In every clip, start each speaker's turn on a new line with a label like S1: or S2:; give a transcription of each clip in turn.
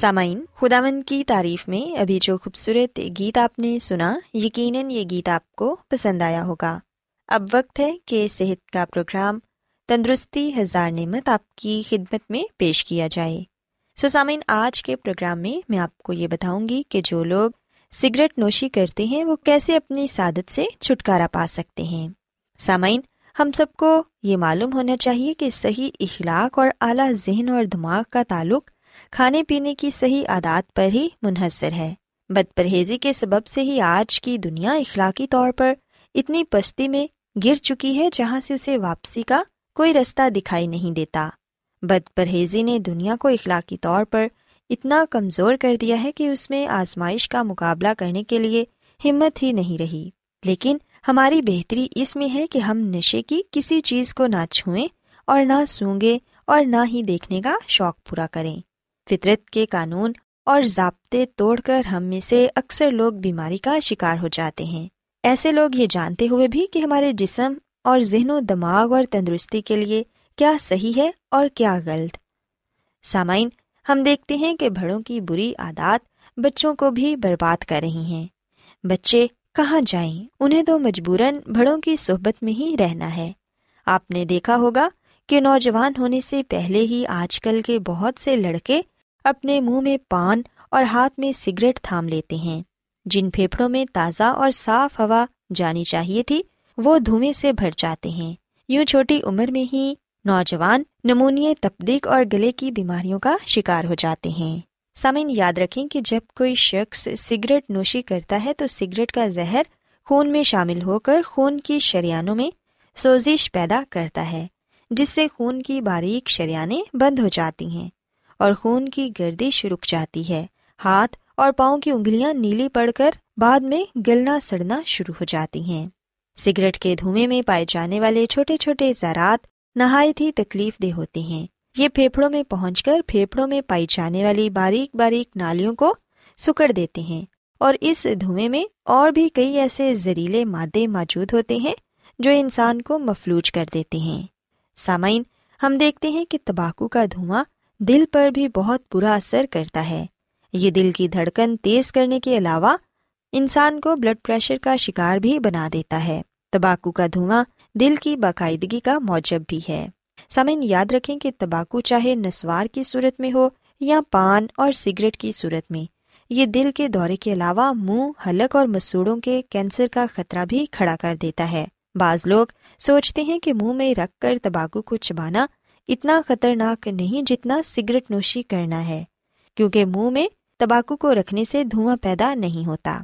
S1: سامعین خداون کی تعریف میں ابھی جو خوبصورت گیت آپ نے سنا، یقیناً یہ گیت آپ کو پسند آیا ہوگا۔ اب وقت ہے کہ صحت کا پروگرام تندرستی ہزار نعمت آپ کی خدمت میں پیش کیا جائے۔ سو سامعین، آج کے پروگرام میں میں آپ کو یہ بتاؤں گی کہ جو لوگ سگریٹ نوشی کرتے ہیں، وہ کیسے اپنی سعادت سے چھٹکارا پا سکتے ہیں۔ سامعین، ہم سب کو یہ معلوم ہونا چاہیے کہ صحیح اخلاق اور اعلیٰ ذہن اور دماغ کا تعلق کھانے پینے کی صحیح عادات پر ہی منحصر ہے بد پرہیزی کے سبب سے ہی آج کی دنیا اخلاقی طور پر اتنی پستی میں گر چکی ہے جہاں سے اسے واپسی کا کوئی رستہ دکھائی نہیں دیتا۔ بد پرہیزی نے دنیا کو اخلاقی طور پر اتنا کمزور کر دیا ہے کہ اس میں آزمائش کا مقابلہ کرنے کے لیے ہمت ہی نہیں رہی۔ لیکن ہماری بہتری اس میں ہے کہ ہم نشے کی کسی چیز کو نہ چھوئیں اور نہ سونگے اور نہ ہی دیکھنے کا شوق پورا کریں۔ فطرت کے قانون اور ضابطے توڑ کر ہم میں سے اکثر لوگ بیماری کا شکار ہو جاتے ہیں۔ ایسے لوگ یہ جانتے ہوئے بھی کہ ہمارے جسم اور ذہن و دماغ اور تندرستی کے لیے کیا صحیح ہے اور کیا غلط۔ سامعین، ہم دیکھتے ہیں کہ بڑوں کی بری عادات بچوں کو بھی برباد کر رہی ہیں۔ بچے کہاں جائیں؟ انہیں تو مجبوراً بڑوں کی صحبت میں ہی رہنا ہے۔ آپ نے دیکھا ہوگا کہ نوجوان ہونے سے پہلے ہی آج کل کے بہت سے لڑکے اپنے منہ میں پان اور ہاتھ میں سگریٹ تھام لیتے ہیں۔ جن پھیپڑوں میں تازہ اور صاف ہوا جانی چاہیے تھی، وہ دھویں سے بھر جاتے ہیں۔ یوں چھوٹی عمر میں ہی نوجوان نمونیہ تپدیق اور گلے کی بیماریوں کا شکار ہو جاتے ہیں۔ سامعین، یاد رکھیں کہ جب کوئی شخص سگریٹ نوشی کرتا ہے تو سگریٹ کا زہر خون میں شامل ہو کر خون کی شریانوں میں سوزش پیدا کرتا ہے، جس سے خون کی باریک شریانیں بند ہو جاتی ہیں۔ اور خون کی گردش رک جاتی ہے۔ ہاتھ اور پاؤں کی انگلیاں نیلی پڑ کر بعد میں گلنا سڑنا شروع ہو جاتی ہیں۔ سگریٹ کے دھوئیں میں پائے جانے والے چھوٹے چھوٹے زراعت نہایت ہی تکلیف دہ ہوتے ہیں۔ یہ پھیپڑوں میں پہنچ کر پھیپڑوں میں پائی جانے والی باریک باریک نالیوں کو سکڑ دیتے ہیں اور اس دھوئیں میں اور بھی کئی ایسے زہریلے مادے موجود ہوتے ہیں جو انسان کو مفلوج کر دیتے ہیں۔ سامعین، ہم دیکھتے ہیں کہ تمباکو کا دھواں دل پر بھی بہت برا اثر کرتا ہے۔ یہ دل کی دھڑکن تیز کرنے کے علاوہ انسان کو بلڈ پریشر کا شکار بھی بنا دیتا ہے۔ تمباکو کا دھواں دل کی باقاعدگی کا موجب بھی ہے۔ سمن یاد رکھیں کہ تمباکو چاہے نسوار کی صورت میں ہو یا پان اور سگریٹ کی صورت میں، یہ دل کے دورے کے علاوہ منہ، حلق اور مسوڑوں کے کینسر کا خطرہ بھی کھڑا کر دیتا ہے۔ بعض لوگ سوچتے ہیں کہ منہ میں رکھ کر تمباکو کو چبانا اتنا خطرناک نہیں جتنا سگریٹ نوشی کرنا ہے، کیونکہ منہ میں تمباکو کو رکھنے سے دھواں پیدا نہیں ہوتا۔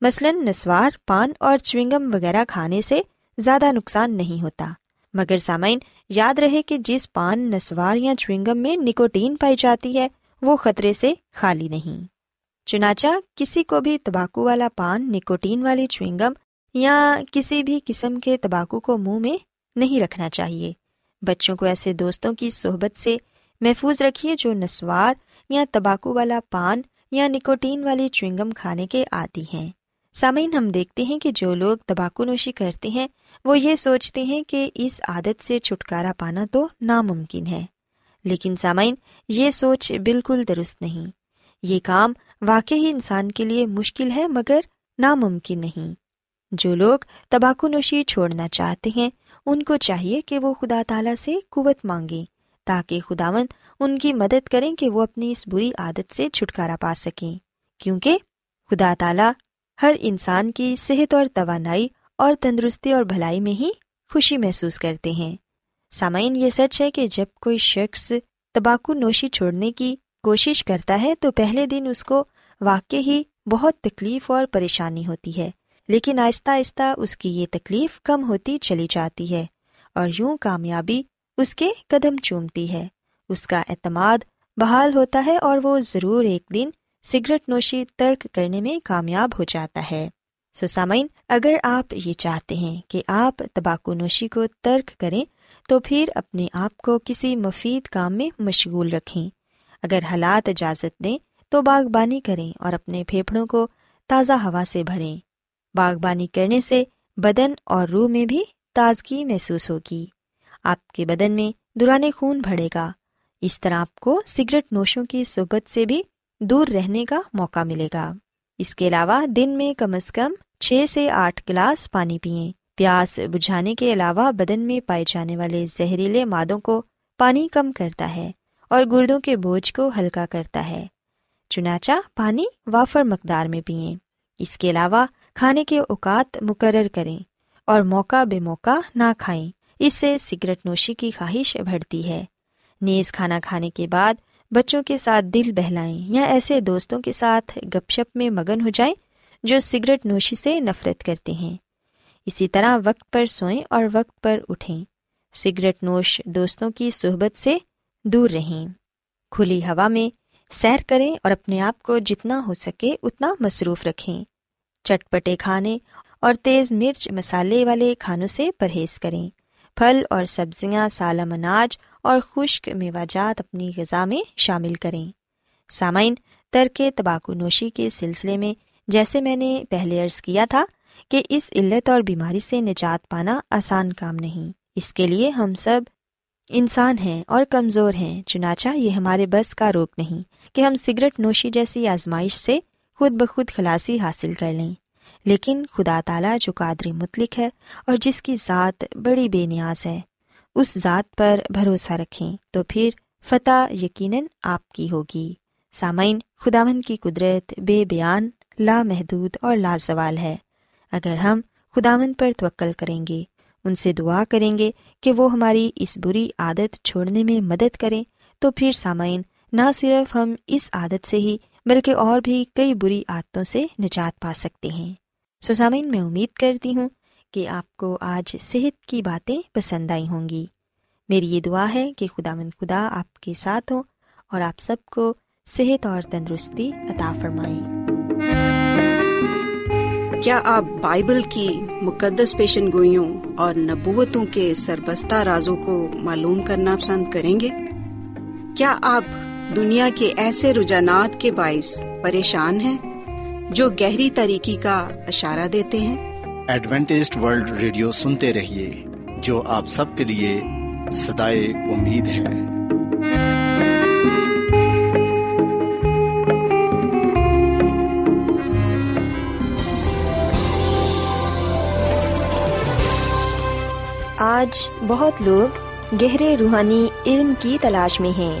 S1: مثلاً نسوار، پان اور چوئنگم وغیرہ کھانے سے زیادہ نقصان نہیں ہوتا۔ مگر سامعین، یاد رہے کہ جس پان، نسوار یا چوئنگم میں نکوٹین پائی جاتی ہے، وہ خطرے سے خالی نہیں۔ چنانچہ، کسی کو بھی تمباکو والا پان، نکوٹین والی چوئنگم یا کسی بھی قسم کے تمباکو کو منہ میں نہیں رکھنا چاہیے۔ بچوں کو ایسے دوستوں کی صحبت سے محفوظ رکھیے جو نسوار یا تمباکو والا پان یا نکوٹین والی چوئنگم کھانے کے عادی ہیں۔ سامعین، ہم دیکھتے ہیں کہ جو لوگ تمباکو نوشی کرتے ہیں، وہ یہ سوچتے ہیں کہ اس عادت سے چھٹکارا پانا تو ناممکن ہے۔ لیکن سامعین، یہ سوچ بالکل درست نہیں۔ یہ کام واقعی انسان کے لیے مشکل ہے مگر ناممکن نہیں۔ جو لوگ تمباکو نوشی چھوڑنا چاہتے ہیں ان کو چاہیے کہ وہ خدا تعالیٰ سے قوت مانگیں، تاکہ خداون ان کی مدد کریں کہ وہ اپنی اس بری عادت سے چھٹکارا پا سکیں۔ کیونکہ خدا تعالیٰ ہر انسان کی صحت اور توانائی اور تندرستی اور بھلائی میں ہی خوشی محسوس کرتے ہیں۔ سامعین، یہ سچ ہے کہ جب کوئی شخص تمباکو نوشی چھوڑنے کی کوشش کرتا ہے، تو پہلے دن اس کو واقع ہی بہت تکلیف اور پریشانی ہوتی ہے۔ لیکن آہستہ آہستہ اس کی یہ تکلیف کم ہوتی چلی جاتی ہے اور یوں کامیابی اس کے قدم چومتی ہے۔ اس کا اعتماد بحال ہوتا ہے اور وہ ضرور ایک دن سگریٹ نوشی ترک کرنے میں کامیاب ہو جاتا ہے۔ سو سامعین، اگر آپ یہ چاہتے ہیں کہ آپ تمباکو نوشی کو ترک کریں، تو پھر اپنے آپ کو کسی مفید کام میں مشغول رکھیں۔ اگر حالات اجازت دیں، تو باغبانی کریں اور اپنے پھیپھڑوں کو تازہ ہوا سے بھریں۔ باغبانی کرنے سے بدن اور روح میں بھی تازگی محسوس ہوگی۔ آپ کے بدن میں دوران خون بڑھے گا۔ اس طرح آپ کو سگریٹ نوشوں کی صحبت سے بھی دور رہنے کا موقع ملے گا۔ اس کے علاوہ دن میں کم از کم چھ سے آٹھ گلاس پانی پئیں پیاس بجھانے کے علاوہ بدن میں پائے جانے والے زہریلے مادوں کو پانی کم کرتا ہے اور گردوں کے بوجھ کو ہلکا کرتا ہے۔ چنانچہ پانی وافر مقدار میں پئیں اس کے علاوہ کھانے کے اوقات مقرر کریں اور موقع بے موقع نہ کھائیں۔ اس سے سگریٹ نوشی کی خواہش بڑھتی ہے۔ نیز کھانا کھانے کے بعد بچوں کے ساتھ دل بہلائیں یا ایسے دوستوں کے ساتھ گپ شپ میں مگن ہو جائیں جو سگریٹ نوشی سے نفرت کرتے ہیں۔ اسی طرح وقت پر سوئیں اور وقت پر اٹھیں۔ سگریٹ نوش دوستوں کی صحبت سے دور رہیں۔ کھلی ہوا میں سیر کریں اور اپنے آپ کو جتنا ہو سکے اتنا مصروف رکھیں۔ چٹپٹے کھانے اور تیز مرچ مسالے والے کھانوں سے پرہیز کریں۔ پھل اور سبزیاں سالم اناج اور خشک میوہ جات اپنی غذا میں شامل کریں۔ سامعین، ترک تباکو نوشی کے سلسلے میں جیسے میں نے پہلے عرض کیا تھا کہ اس علت اور بیماری سے نجات پانا آسان کام نہیں۔ اس کے لیے ہم سب انسان ہیں اور کمزور ہیں، چنانچہ یہ ہمارے بس کا روک نہیں کہ ہم سگریٹ نوشی جیسی آزمائش سے خود بخود خلاصی حاصل کر لیں۔ لیکن خدا تعالیٰ جو قادری مطلق ہے اور جس کی ذات بڑی بے نیاز ہے، اس ذات پر بھروسہ رکھیں تو پھر فتح یقیناً آپ کی ہوگی۔ سامعین خداون کی قدرت بے بیان، لامحدود اور لازوال ہے۔ اگر ہم خداون پر توکل کریں گے، ان سے دعا کریں گے کہ وہ ہماری اس بری عادت چھوڑنے میں مدد کریں، تو پھر سامعین، نہ صرف ہم اس عادت سے ہی بلکہ اور بھی کئی بری عادتوں سے نجات پا سکتے ہیں۔ سو میں امید کرتی ہوں کہ آپ کو آج صحت کی باتیں پسند آئی ہوں گی۔ میری یہ دعا ہے کہ خدا مند خدا آپ کے ساتھ ہوں اور آپ سب کو صحت اور تندرستی عطا فرمائیں
S2: کیا آپ بائبل کی مقدس پیشن گوئیوں اور نبوتوں کے سربستہ رازوں کو معلوم کرنا پسند کریں گے؟ کیا آپ دنیا کے ایسے رجحانات کے باعث پریشان ہیں جو گہری طریقے کا اشارہ دیتے ہیں۔
S3: ایڈوینٹیسٹ ورلڈ ریڈیو سنتے رہیے جو آپ سب کے لیے صدائے امید ہے۔
S1: آج بہت لوگ گہرے روحانی علم کی تلاش میں ہیں۔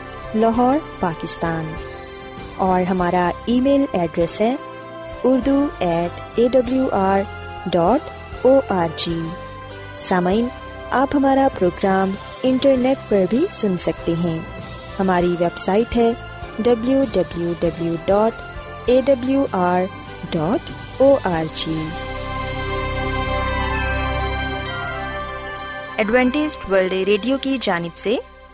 S1: لاہور، پاکستان۔ اور ہمارا ای میل ایڈریس ہے Urdu at A W R dot O R G سامعین، آپ ہمارا پروگرام انٹرنیٹ پر بھی سن سکتے ہیں۔ ہماری ویب سائٹ ہے W W W dot A W R dot O R G Adventist world radio کی جانب سے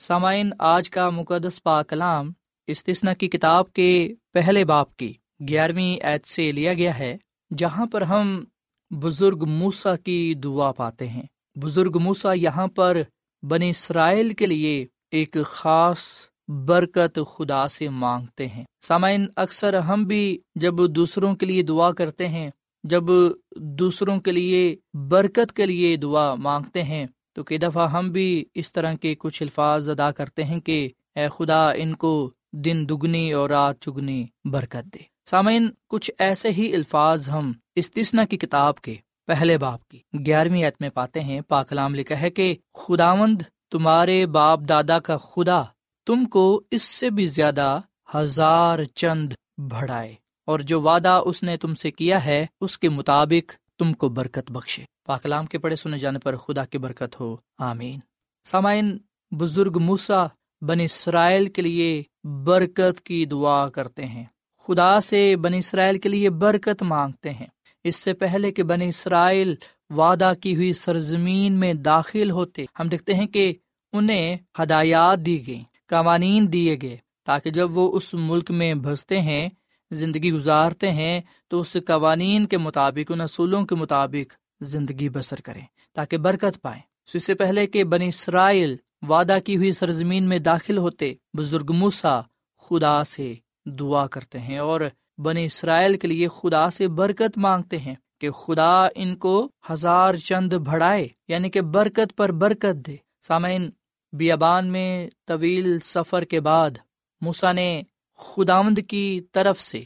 S4: سامعین، آج کا مقدس پا کلام استثنا کی کتاب کے پہلے باپ کی گیارہویں ایت سے لیا گیا ہے، جہاں پر ہم بزرگ موسا کی دعا پاتے ہیں۔ بزرگ موسا یہاں پر بنی اسرائیل کے لیے ایک خاص برکت خدا سے مانگتے ہیں۔ سامعین، اکثر ہم بھی جب دوسروں کے لیے دعا کرتے ہیں، جب دوسروں کے لیے برکت کے لیے دعا مانگتے ہیں تو کئی دفعہ ہم بھی اس طرح کے کچھ الفاظ ادا کرتے ہیں کہ اے خدا ان کو دن دگنی اور رات چگنی برکت دے۔ سامعین، کچھ ایسے ہی الفاظ ہم استثنا کی کتاب کے پہلے باپ کی گیارہویں عت میں پاتے ہیں۔ پاکلام لکھا ہے کہ خداوند تمہارے باپ دادا کا خدا تم کو اس سے بھی زیادہ ہزار چند بڑھائے اور جو وعدہ اس نے تم سے کیا ہے اس کے مطابق تم کو برکت بخشے۔ پاکلام کے پڑے سنے جانے پر خدا کی برکت ہو۔ آمین۔ سامعین، بزرگ موسا بن اسرائیل کے لیے برکت کی دعا کرتے ہیں۔ خدا سے بن اسرائیل کے لیے برکت مانگتے ہیں۔ اس سے پہلے کہ بن اسرائیل وعدہ کی ہوئی سرزمین میں داخل ہوتے، ہم دیکھتے ہیں کہ انہیں ہدایات دی گئی قوانین دیے گئے، تاکہ جب وہ اس ملک میں بستے ہیں، زندگی گزارتے ہیں، تو اس قوانین کے مطابق، ان اصولوں کے مطابق زندگی بسر کریں تاکہ برکت پائیں۔ اس سے پہلے کہ بنی اسرائیل وعدہ کی ہوئی سرزمین میں داخل ہوتے، بزرگ موسا خدا سے دعا کرتے ہیں اور بنی اسرائیل کے لیے خدا سے برکت مانگتے ہیں کہ خدا ان کو ہزار چند بڑھائے یعنی کہ برکت پر برکت دے۔ سامعین، بیابان میں طویل سفر کے بعد موسا نے خداوند کی طرف سے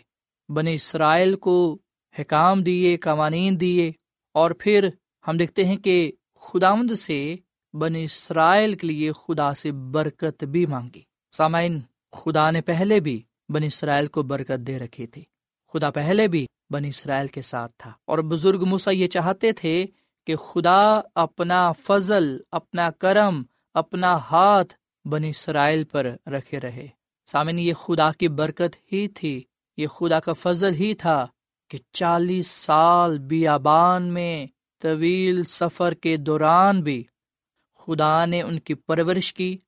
S4: بنی اسرائیل کو حکام دیے، قوانین دیے۔ اور پھر ہم دیکھتے ہیں کہ خداوند سے بنی اسرائیل کے لیے خدا سے برکت بھی مانگی۔ سامعین، خدا نے پہلے بھی بنی اسرائیل کو برکت دے رکھی تھی خدا پہلے بھی بنی اسرائیل کے ساتھ تھا۔ اور بزرگ موسا یہ چاہتے تھے کہ خدا اپنا فضل، اپنا کرم، اپنا ہاتھ بنی اسرائیل پر رکھے رہے۔ سامن یہ خدا کی برکت ہی تھی۔ یہ خدا کا فضل ہی تھا۔ کہ چالیس سال بیابان میں طویل سفر کے دوران بھی خدا نے ان کی پرورش کی،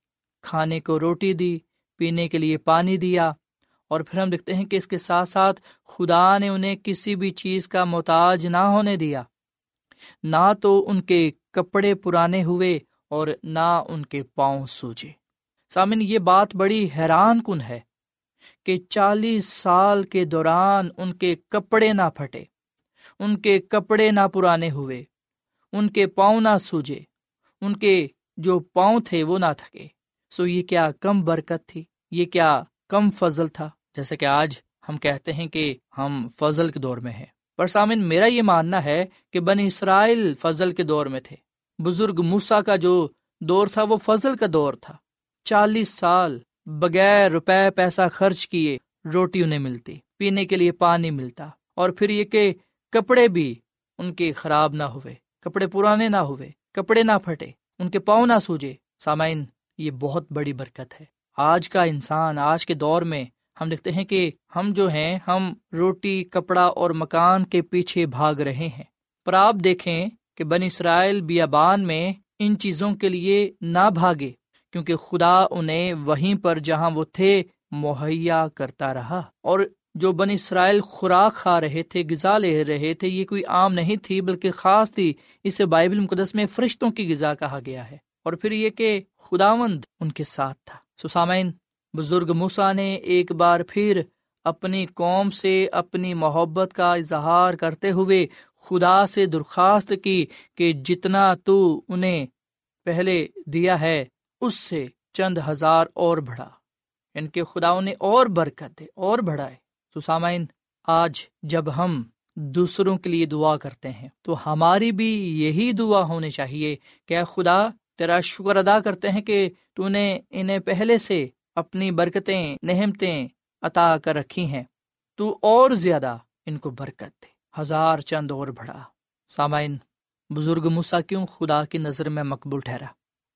S4: کھانے کو روٹی دی، پینے کے لیے پانی دیا اور پھر ہم دیکھتے ہیں کہ اس کے ساتھ ساتھ خدا نے انہیں کسی بھی چیز کا محتاج نہ ہونے دیا۔ نہ تو ان کے کپڑے پرانے ہوئے اور نہ ان کے پاؤں سوجے۔ سامن یہ بات بڑی حیران کن ہے۔ کہ چالیس سال کے دوران ان کے کپڑے نہ پھٹے، ان کے کپڑے نہ پرانے ہوئے، ان کے پاؤں نہ سوجے، ان کے جو پاؤں تھے وہ نہ تھکے۔ سو یہ کیا کم برکت تھی، یہ کیا کم فضل تھا؟ جیسے کہ آج ہم کہتے ہیں کہ ہم فضل کے دور میں ہیں۔ پر سامن میرا یہ ماننا ہے کہ بن اسرائیل فضل کے دور میں تھے۔ بزرگ موسا کا جو دور تھا وہ فضل کا دور تھا۔ چالیس سال بغیر روپے پیسہ خرچ کیے روٹی انہیں ملتی، پینے کے لیے پانی ملتا۔ اور پھر یہ کہ کپڑے بھی ان کے خراب نہ ہوئے، کپڑے پرانے نہ ہوئے، کپڑے نہ پھٹے، ان کے پاؤں نہ سوجے۔ سامعین، یہ بہت بڑی برکت ہے۔ آج کا انسان، آج کے دور میں ہم دیکھتے ہیں کہ ہم جو ہیں، ہم روٹی، کپڑا اور مکان کے پیچھے بھاگ رہے ہیں۔ پر آپ دیکھیں کہ بن اسرائیل بیابان میں ان چیزوں کے لیے نہ بھاگے۔ کیونکہ خدا انہیں وہیں پر جہاں وہ تھے مہیا کرتا رہا۔ اور جو بن اسرائیل خوراک کھا رہے تھے، غذا لے رہے تھے، یہ کوئی عام نہیں تھی، بلکہ خاص تھی۔ اسے بائبل مقدس میں فرشتوں کی غذا کہا گیا ہے۔ اور پھر یہ کہ خداوند ان کے ساتھ تھا۔ سسامین بزرگ موسا نے ایک بار پھر اپنی قوم سے اپنی محبت کا اظہار کرتے ہوئے خدا سے درخواست کی کہ جتنا تو انہیں پہلے دیا ہے اس سے چند ہزار اور بڑھا۔ ان کے خداؤں نے اور برکت دے، اور بڑھائے۔ سسامین آج جب ہم دوسروں کے لیے دعا کرتے ہیں، تو ہماری بھی یہی دعا ہونی چاہیے کہ خدا، تیرا شکر ادا کرتے ہیں کہ تو نے انہیں پہلے سے اپنی برکتیں نہمتیں عطا کر رکھی ہیں۔ تو اور زیادہ ان کو برکت دے۔ ہزار چند اور بڑھا۔ سامعین، بزرگ مسا کیوں خدا کی نظر میں مقبول ٹھہرا؟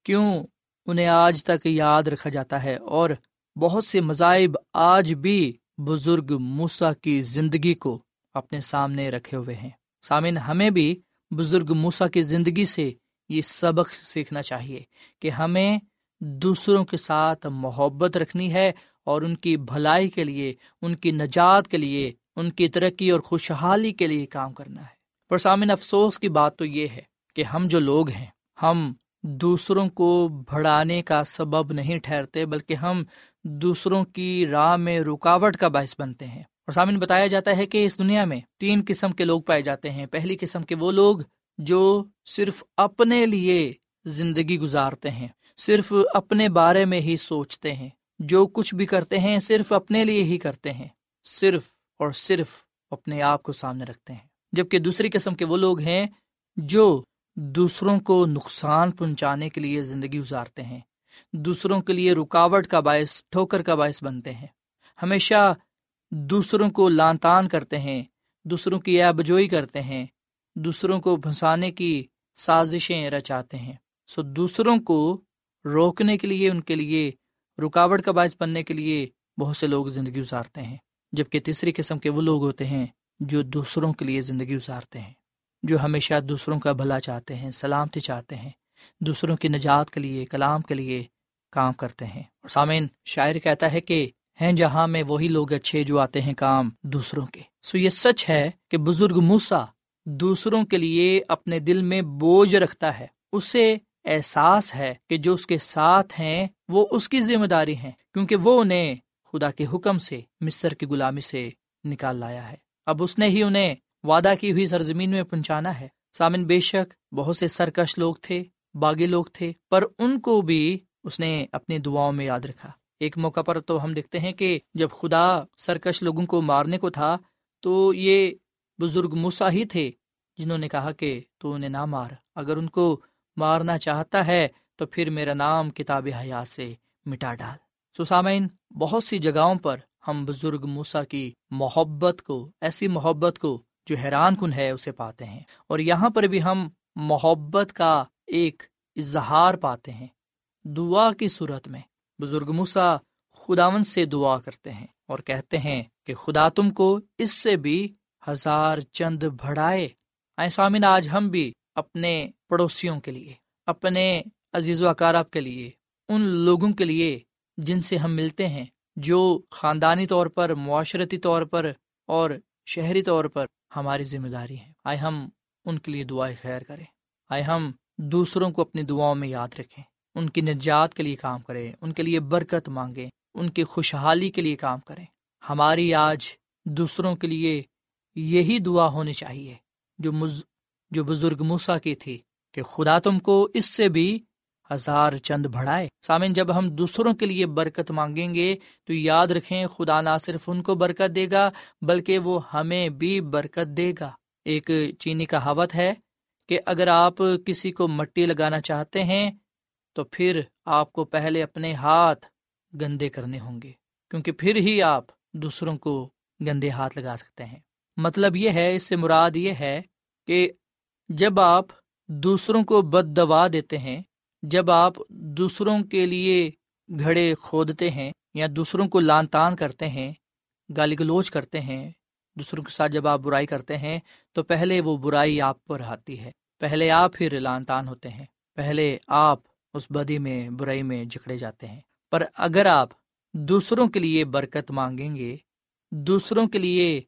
S4: کیوں انہیں آج تک یاد رکھا جاتا ہے اور بہت سے مذاہب آج بھی بزرگ موسا کی زندگی کو اپنے سامنے رکھے ہوئے ہیں۔ سامن ہمیں بھی بزرگ موسا کی زندگی سے یہ سبق سیکھنا چاہیے کہ ہمیں دوسروں کے ساتھ محبت رکھنی ہے اور ان کی بھلائی کے لیے، ان کی نجات کے لیے، ان کی ترقی اور خوشحالی کے لیے کام کرنا ہے۔ پر سامن افسوس کی بات تو یہ ہے کہ ہم جو لوگ ہیں، ہم دوسروں کو بڑھانے کا سبب نہیں ٹھہرتے، بلکہ ہم دوسروں کی راہ میں رکاوٹ کا باعث بنتے ہیں۔ اور سامنے بتایا جاتا ہے کہ اس دنیا میں تین قسم کے لوگ پائے جاتے ہیں۔ پہلی قسم کے وہ لوگ جو صرف اپنے لیے زندگی گزارتے ہیں، صرف اپنے بارے میں ہی سوچتے ہیں۔ جو کچھ بھی کرتے ہیں، صرف اپنے لیے ہی کرتے ہیں۔ صرف اور صرف اپنے آپ کو سامنے رکھتے ہیں۔ جبکہ دوسری قسم کے وہ لوگ ہیں جو دوسروں کو نقصان پہنچانے کے لیے زندگی گزارتے ہیں۔ دوسروں کے لیے رکاوٹ کا باعث، ٹھوکر کا باعث بنتے ہیں۔ ہمیشہ دوسروں کو لان تان کرتے ہیں، دوسروں کی آبجوئی کرتے ہیں، دوسروں کو پھنسانے کی سازشیں رچاتے ہیں۔ سو دوسروں کو روکنے کے لیے، ان کے لیے رکاوٹ کا باعث بننے کے لیے بہت سے لوگ زندگی گزارتے ہیں۔ جبکہ تیسری قسم کے وہ لوگ ہوتے ہیں جو دوسروں کے لیے زندگی گزارتے ہیں۔ جو ہمیشہ دوسروں کا بھلا چاہتے ہیں، سلامتی چاہتے ہیں، دوسروں کی نجات کے لیے، کلام کے لیے کام کرتے ہیں۔ اور سامعین، شاعر کہتا ہے کہ ہیں جہاں میں وہی لوگ اچھے جو آتے ہیں کام دوسروں کے۔ سو یہ سچ ہے کہ بزرگ موسا دوسروں کے لیے اپنے دل میں بوجھ رکھتا ہے۔ اسے احساس ہے کہ جو اس کے ساتھ ہیں، وہ اس کی ذمہ داری ہے کیونکہ وہ انہیں خدا کے حکم سے، مصر کی غلامی سے نکال لایا ہے۔ اب اس نے ہی انہیں وعدہ کی ہوئی سرزمین میں پہنچانا ہے۔ سامن بے شک بہت سے سرکش لوگ تھے، باغی لوگ تھے، پر ان کو بھی اس نے اپنی دعاؤں میں یاد رکھا۔ ایک موقع پر تو ہم دیکھتے ہیں کہ جب خدا سرکش لوگوں کو مارنے کو تھا، تو یہ بزرگ موسا ہی تھے جنہوں نے کہا کہ تو انہیں نہ مار۔ اگر ان کو مارنا چاہتا ہے، تو پھر میرا نام کتاب حیات سے مٹا ڈال۔ سسامین بہت سی جگہوں پر ہم بزرگ موسا کی محبت کو، ایسی محبت کو جو حیران کن ہے اسے پاتے ہیں۔ اور یہاں پر بھی ہم محبت کا ایک اظہار پاتے ہیں۔ دعا کی صورت میں بزرگ موسا خداون سے دعا کرتے ہیں اور کہتے ہیں کہ خدا تم کو اس سے بھی ہزار چند بڑھائے۔ ایسا آج ہم بھی اپنے پڑوسیوں کے لیے، اپنے عزیز و اکارب کے لیے، ان لوگوں کے لیے جن سے ہم ملتے ہیں، جو خاندانی طور پر، معاشرتی طور پر اور شہری طور پر ہماری ذمہ داری ہے۔ آئے ہم ان کے لیے دعائیں خیر کریں۔ آئے ہم دوسروں کو اپنی دعاؤں میں یاد رکھیں۔ ان کی نجات کے لیے کام کریں۔ ان کے لیے برکت مانگیں۔ ان کی خوشحالی کے لیے کام کریں۔ ہماری آج دوسروں کے لیے یہی دعا ہونی چاہیے جو مز، جو بزرگ موسا کی تھی کہ خدا تم کو اس سے بھی ہزار چند بڑھائے۔ سامن جب ہم دوسروں کے لیے برکت مانگیں گے تو یاد رکھیں، خدا نہ صرف ان کو برکت دے گا، بلکہ وہ ہمیں بھی برکت دے گا۔ ایک چینی کا ہے کہ اگر آپ کسی کو مٹی لگانا چاہتے ہیں، تو پھر آپ کو پہلے اپنے ہاتھ گندے کرنے ہوں گے، کیونکہ پھر ہی آپ دوسروں کو گندے ہاتھ لگا سکتے ہیں۔ مطلب یہ ہے، اس سے مراد یہ ہے کہ جب آپ دوسروں کو بد دوا دیتے ہیں جب آپ دوسروں کے لیے گھڑے کھودتے ہیں یا دوسروں کو لان تان کرتے ہیں، گالی گلوچ کرتے ہیں، دوسروں کے ساتھ جب آپ برائی کرتے ہیں، تو پہلے وہ برائی آپ پر آتی ہے۔ پہلے آپ ہی لان تان ہوتے ہیں۔ پہلے آپ اس بدی میں، برائی میں جکڑے جاتے ہیں۔ پر اگر آپ دوسروں کے لیے برکت مانگیں گے، دوسروں کے لیے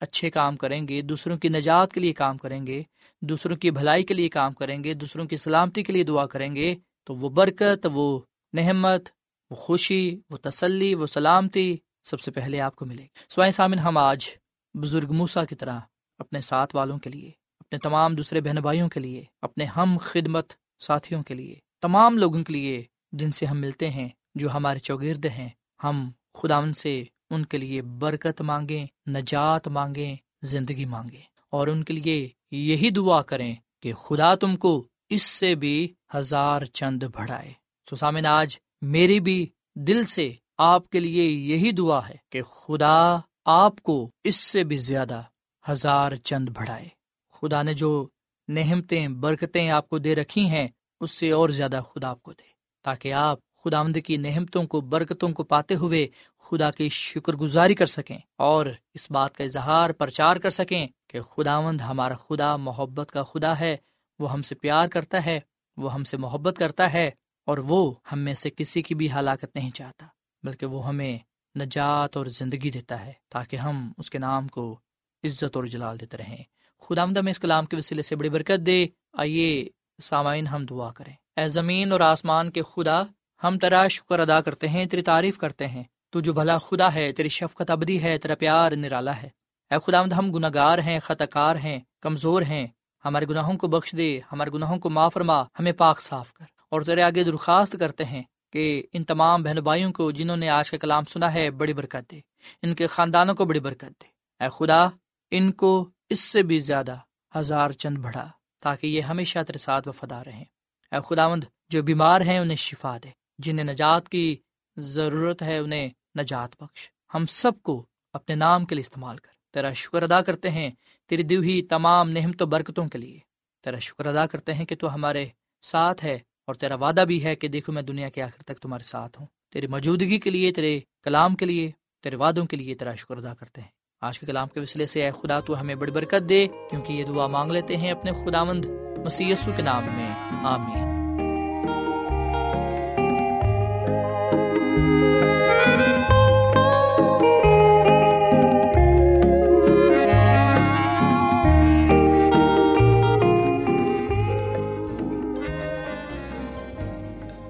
S4: اچھے کام کریں گے، دوسروں کی نجات کے لیے کام کریں گے دوسروں کی بھلائی کے لیے کام کریں گے، دوسروں کی سلامتی کے لیے دعا کریں گے، تو وہ برکت، وہ نحمت وہ خوشی، وہ تسلی، وہ سلامتی سب سے پہلے آپ کو ملے گی۔ سوائے سامن، ہم آج بزرگ موسا کی طرح اپنے ساتھ والوں کے لیے، اپنے تمام دوسرے بہن بھائیوں کے لیے، اپنے ہم خدمت ساتھیوں کے لیے، تمام لوگوں کے لیے جن سے ہم ملتے ہیں، جو ہمارے چوگرد ہیں، ہم خدا ان سے ان کے لیے برکت مانگیں، نجات مانگیں، زندگی مانگیں۔ اور ان کے لیے یہی دعا کریں کہ خدا تم کو اس سے بھی ہزار چند بڑھائے۔ سسامن آج میری بھی دل سے آپ کے لیے یہی دعا ہے کہ خدا آپ کو اس سے بھی زیادہ ہزار چند بڑھائے۔ خدا نے جو نہمتیں برکتیں آپ کو دے رکھی ہیں، اس سے اور زیادہ خدا آپ کو دے۔ تاکہ آپ خدا مند کی نہمتوں کو، برکتوں کو پاتے ہوئے خدا کی شکر گزاری کر سکیں اور اس بات کا اظہار، پرچار کر سکیں کہ خدا مند ہمارا خدا محبت کا خدا ہے، وہ ہم سے پیار کرتا ہے، وہ ہم سے محبت کرتا ہے، اور وہ ہم میں سے کسی کی بھی ہلاکت نہیں چاہتا، بلکہ وہ ہمیں نجات اور زندگی دیتا ہے، تاکہ ہم اس کے نام کو عزت اور جلال دیتے رہیں۔ خدا آمدہ میں اس کلام کے وسیلے سے بڑی برکت دے۔ آئیے سامعین ہم دعا کریں۔ اے زمین اور آسمان کے خدا، ہم تیرا شکر ادا کرتے ہیں، تیری تعریف کرتے ہیں۔ تو جو بھلا خدا ہے، تیری شفقت ابدی ہے، تیرا پیار نرالا ہے۔ اے خدا ہم گناہ گار ہیں خطا کار ہیں، کمزور ہیں۔ ہمارے گناہوں کو بخش دے، ہمارے گناہوں کو معاف فرما، ہمیں پاک صاف کر۔ اور تیرے آگے درخواست کرتے ہیں کہ ان تمام بہن بھائیوں کو جنہوں نے آج کا کلام سنا ہے، بڑی برکت دے۔ ان کے خاندانوں کو بڑی برکت دے۔ اے خدا، ان کو اس سے بھی زیادہ ہزار چند بڑھا تاکہ یہ ہمیشہ تیرے ساتھ وفادار رہیں۔ اے خداوند، جو بیمار ہیں، انہیں شفا دے۔ جنہیں نجات کی ضرورت ہے، انہیں نجات بخش۔ ہم سب کو اپنے نام کے لیے استعمال کر۔ تیرا شکر ادا کرتے ہیں تیری دی ہوئی تمام نہمت و برکتوں کے لیے۔ تیرا شکر ادا کرتے ہیں کہ تو ہمارے ساتھ ہے اور تیرا وعدہ بھی ہے کہ دیکھو میں دنیا کے آخر تک تمہارے ساتھ ہوں۔ تیری موجودگی کے لیے، تیرے کلام کے لیے، تیرے وعدوں کے لیے تیرا شکر ادا کرتے ہیں۔ آج کے کلام کے وسیلے سے اے خدا، تو ہمیں بڑی برکت دے کیونکہ یہ دعا مانگ لیتے ہیں اپنے خدا مند مسیسو کے نام میں۔ آمین۔